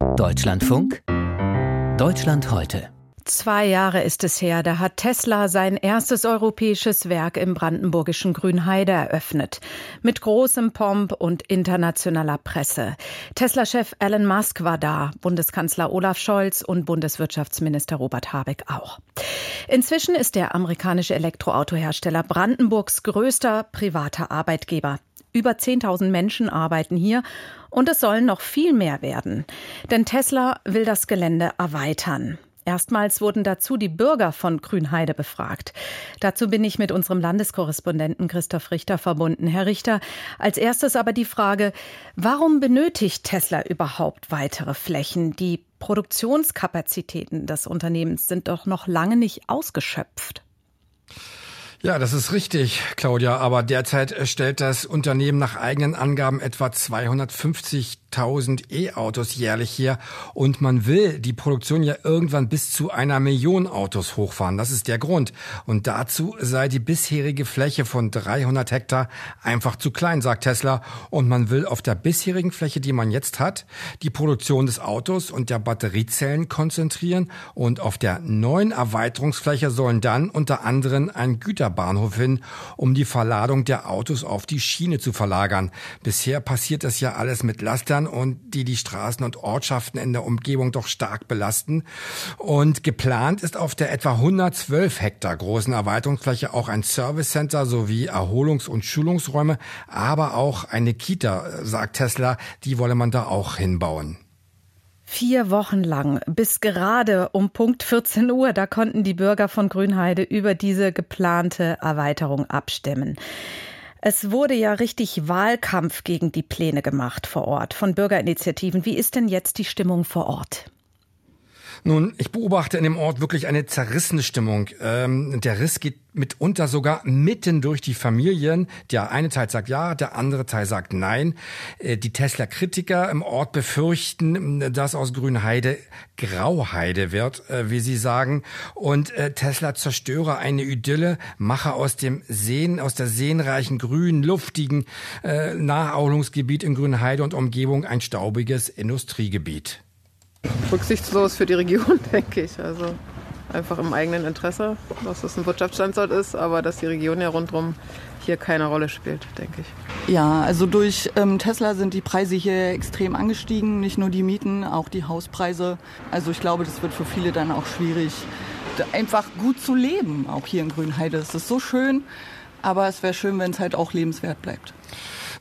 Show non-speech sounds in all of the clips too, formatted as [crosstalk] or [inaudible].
Deutschlandfunk Deutschland heute. Zwei Jahre ist es her, da hat Tesla sein erstes europäisches Werk im brandenburgischen Grünheide eröffnet. Mit großem Pomp und internationaler Presse. Tesla-Chef Elon Musk war da, Bundeskanzler Olaf Scholz und Bundeswirtschaftsminister Robert Habeck auch. Inzwischen ist der amerikanische Elektroautohersteller Brandenburgs größter privater Arbeitgeber. Über 10.000 Menschen arbeiten hier und es sollen noch viel mehr werden. Denn Tesla will das Gelände erweitern. Erstmals wurden dazu die Bürger von Grünheide befragt. Dazu bin ich mit unserem Landeskorrespondenten Christoph Richter verbunden. Herr Richter, als erstes aber die Frage, warum benötigt Tesla überhaupt weitere Flächen? Die Produktionskapazitäten des Unternehmens sind doch noch lange nicht ausgeschöpft. Ja, das ist richtig, Claudia. Aber derzeit stellt das Unternehmen nach eigenen Angaben etwa 250.000 E-Autos jährlich her. Und man will die Produktion ja irgendwann bis zu einer Million Autos hochfahren. Das ist der Grund. Und dazu sei die bisherige Fläche von 300 Hektar einfach zu klein, sagt Tesla. Und man will auf der bisherigen Fläche, die man jetzt hat, die Produktion des Autos und der Batteriezellen konzentrieren. Und auf der neuen Erweiterungsfläche sollen dann unter anderem ein Güter Bahnhof hin, um die Verladung der Autos auf die Schiene zu verlagern. Bisher passiert das ja alles mit Lastern und die die Straßen und Ortschaften in der Umgebung doch stark belasten. Und geplant ist auf der etwa 112 Hektar großen Erweiterungsfläche auch ein Service Center sowie Erholungs- und Schulungsräume, aber auch eine Kita, sagt Tesla, die wolle man da auch hinbauen. Vier Wochen lang, bis gerade um Punkt 14 Uhr, da konnten die Bürger von Grünheide über diese geplante Erweiterung abstimmen. Es wurde ja richtig Wahlkampf gegen die Pläne gemacht vor Ort von Bürgerinitiativen. Wie ist denn jetzt die Stimmung vor Ort? Nun, ich beobachte in dem Ort wirklich eine zerrissene Stimmung. Ähm, der Riss geht mitunter sogar mitten durch die Familien. Der eine Teil sagt ja, der andere Teil sagt nein. Äh, die Tesla-Kritiker im Ort befürchten, dass aus Grünheide Grauheide wird, äh, wie sie sagen. Und äh, Tesla zerstöre eine Idylle, mache aus dem Seen, aus der seenreichen, grünen, luftigen äh, Naherholungsgebiet in Grünheide und Umgebung ein staubiges Industriegebiet rücksichtslos für die Region, [laughs] denke ich. Also einfach im eigenen Interesse, dass es ein Wirtschaftsstandort ist, aber dass die Region ja rundherum hier keine Rolle spielt, denke ich. Ja, also durch ähm, Tesla sind die Preise hier extrem angestiegen, nicht nur die Mieten, auch die Hauspreise. Also ich glaube, das wird für viele dann auch schwierig, einfach gut zu leben, auch hier in Grünheide. Es ist so schön, aber es wäre schön, wenn es halt auch lebenswert bleibt.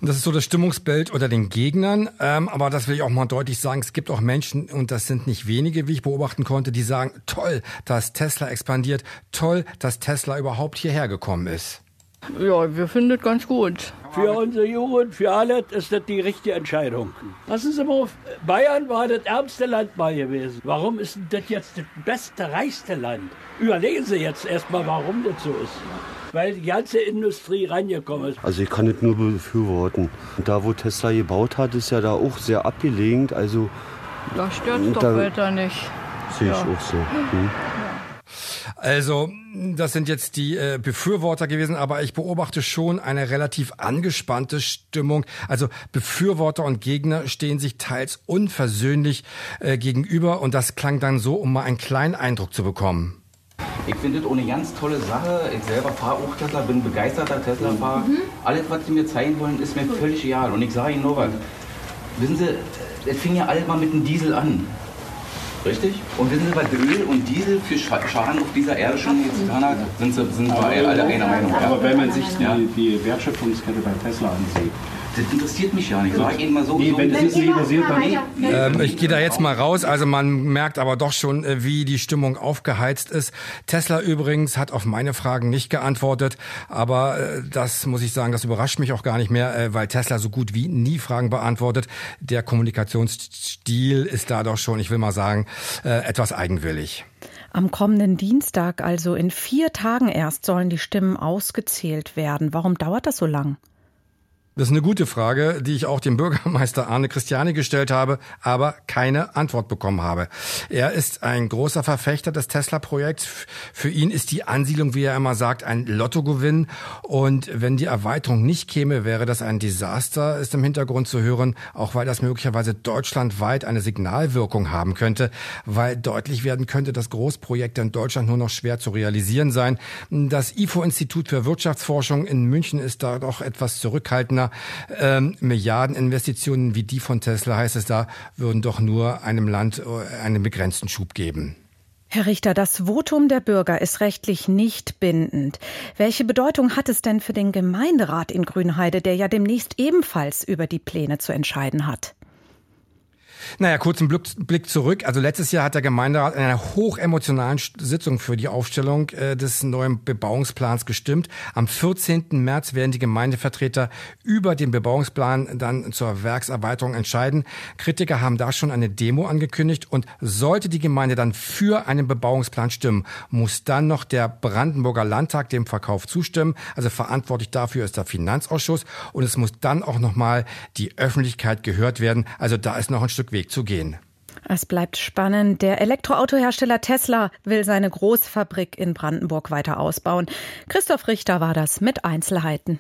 Und das ist so das Stimmungsbild unter den Gegnern. Ähm, aber das will ich auch mal deutlich sagen. Es gibt auch Menschen, und das sind nicht wenige, wie ich beobachten konnte, die sagen, toll, dass Tesla expandiert, toll, dass Tesla überhaupt hierher gekommen ist. Ja, wir finden das ganz gut. Für unsere Jugend, für alle ist das die richtige Entscheidung. Lassen Sie mal, Bayern war das ärmste Land mal gewesen. Warum ist das jetzt das beste, reichste Land? Überlegen Sie jetzt erstmal, warum das so ist weil die ganze Industrie reingekommen ist. Also ich kann es nur befürworten. Da, wo Tesla gebaut hat, ist ja da auch sehr abgelegen. Also da stört es doch weiter nicht. Sehe ich ja. auch so. Hm. Also, das sind jetzt die äh, Befürworter gewesen, aber ich beobachte schon eine relativ angespannte Stimmung. Also Befürworter und Gegner stehen sich teils unversöhnlich äh, gegenüber und das klang dann so, um mal einen kleinen Eindruck zu bekommen. Ich finde das eine ganz tolle Sache. Ich selber fahre auch Tesla, bin begeisterter Tesla-Fahrer. Mhm. Alles, was sie mir zeigen wollen, ist mir völlig egal. Und ich sage Ihnen nur was. Wissen Sie, es fing ja alles mal mit dem Diesel an. Richtig? Und wissen Sie, was Öl und Diesel für Schaden auf dieser Erde schon jetzt getan hat, sind, sie, sind wir alle einer Meinung. Aber wenn man sich die, die Wertschöpfungskette bei Tesla ansieht, das interessiert mich ja nicht. Sag Ihnen mal so. Nee, wenn das nicht interessiert, dann ähm, Ich gehe da jetzt mal raus. Also man merkt aber doch schon, äh, wie die Stimmung aufgeheizt ist. Tesla übrigens hat auf meine Fragen nicht geantwortet. Aber äh, das muss ich sagen, das überrascht mich auch gar nicht mehr, äh, weil Tesla so gut wie nie Fragen beantwortet. Der Kommunikationsstil ist da doch schon, ich will mal sagen, etwas eigenwillig. Am kommenden Dienstag, also in vier Tagen erst, sollen die Stimmen ausgezählt werden. Warum dauert das so lang? Das ist eine gute Frage, die ich auch dem Bürgermeister Arne Christiani gestellt habe, aber keine Antwort bekommen habe. Er ist ein großer Verfechter des Tesla-Projekts. Für ihn ist die Ansiedlung, wie er immer sagt, ein Lottogewinn. Und wenn die Erweiterung nicht käme, wäre das ein Desaster, ist im Hintergrund zu hören, auch weil das möglicherweise deutschlandweit eine Signalwirkung haben könnte, weil deutlich werden könnte, dass Großprojekte in Deutschland nur noch schwer zu realisieren seien. Das IFO-Institut für Wirtschaftsforschung in München ist da doch etwas zurückhaltender ähm, Milliardeninvestitionen wie die von Tesla, heißt es da, würden doch nur einem Land äh, einen begrenzten Schub geben. Herr Richter, das Votum der Bürger ist rechtlich nicht bindend. Welche Bedeutung hat es denn für den Gemeinderat in Grünheide, der ja demnächst ebenfalls über die Pläne zu entscheiden hat? Naja, kurzen Blick zurück. Also letztes Jahr hat der Gemeinderat in einer hochemotionalen Sitzung für die Aufstellung äh, des neuen Bebauungsplans gestimmt. Am 14. März werden die Gemeindevertreter über den Bebauungsplan dann zur Werkserweiterung entscheiden. Kritiker haben da schon eine Demo angekündigt und sollte die Gemeinde dann für einen Bebauungsplan stimmen, muss dann noch der Brandenburger Landtag dem Verkauf zustimmen. Also verantwortlich dafür ist der Finanzausschuss und es muss dann auch nochmal die Öffentlichkeit gehört werden. Also da ist noch ein Stück Weg Weg zu gehen. Es bleibt spannend. Der Elektroautohersteller Tesla will seine Großfabrik in Brandenburg weiter ausbauen. Christoph Richter war das mit Einzelheiten.